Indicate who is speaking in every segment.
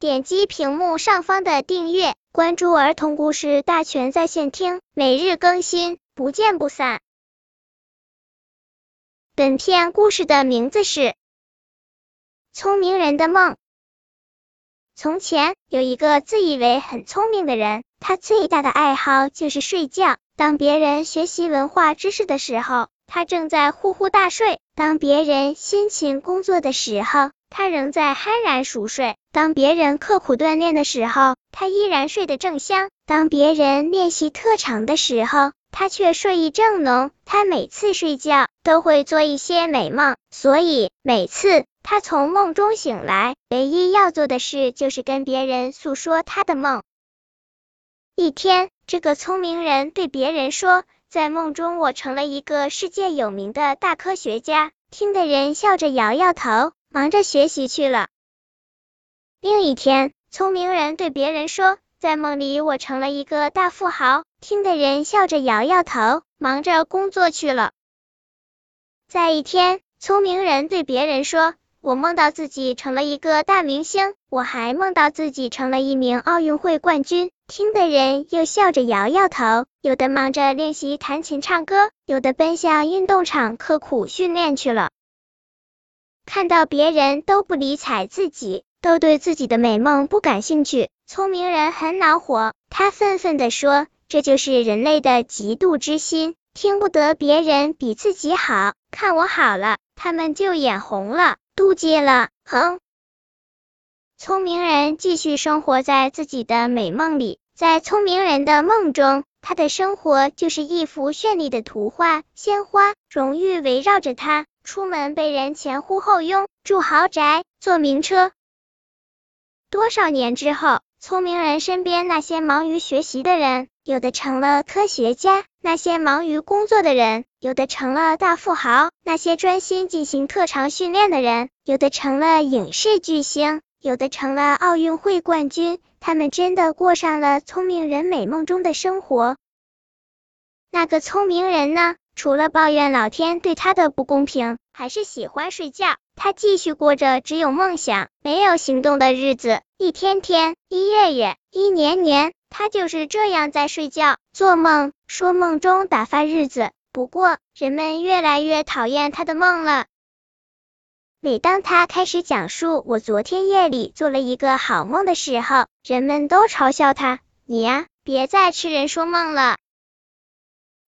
Speaker 1: 点击屏幕上方的订阅，关注儿童故事大全在线听，每日更新，不见不散。本片故事的名字是《聪明人的梦》。从前有一个自以为很聪明的人，他最大的爱好就是睡觉。当别人学习文化知识的时候，他正在呼呼大睡；当别人辛勤工作的时候，他仍在酣然熟睡；当别人刻苦锻炼的时候，他依然睡得正香；当别人练习特长的时候，他却睡意正浓。他每次睡觉都会做一些美梦，所以每次。他从梦中醒来，唯一要做的事就是跟别人诉说他的梦。一天，这个聪明人对别人说：“在梦中，我成了一个世界有名的大科学家。”听的人笑着摇摇头，忙着学习去了。另一天，聪明人对别人说：“在梦里，我成了一个大富豪。”听的人笑着摇摇头，忙着工作去了。再一天，聪明人对别人说。我梦到自己成了一个大明星，我还梦到自己成了一名奥运会冠军。听的人又笑着摇摇头，有的忙着练习弹琴唱歌，有的奔向运动场刻苦训练去了。看到别人都不理睬自己，都对自己的美梦不感兴趣，聪明人很恼火，他愤愤地说：“这就是人类的嫉妒之心，听不得别人比自己好，看我好了，他们就眼红了。”妒忌了，哼！聪明人继续生活在自己的美梦里，在聪明人的梦中，他的生活就是一幅绚丽的图画，鲜花、荣誉围绕着他，出门被人前呼后拥，住豪宅，坐名车。多少年之后，聪明人身边那些忙于学习的人。有的成了科学家，那些忙于工作的人；有的成了大富豪，那些专心进行特长训练的人；有的成了影视巨星，有的成了奥运会冠军。他们真的过上了聪明人美梦中的生活。那个聪明人呢？除了抱怨老天对他的不公平，还是喜欢睡觉。他继续过着只有梦想没有行动的日子，一天天，一月月，一年年。他就是这样在睡觉、做梦，说梦中打发日子。不过，人们越来越讨厌他的梦了。每当他开始讲述我昨天夜里做了一个好梦的时候，人们都嘲笑他：“你呀，别再痴人说梦了。”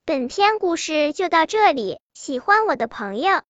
Speaker 1: 本篇故事就到这里，喜欢我的朋友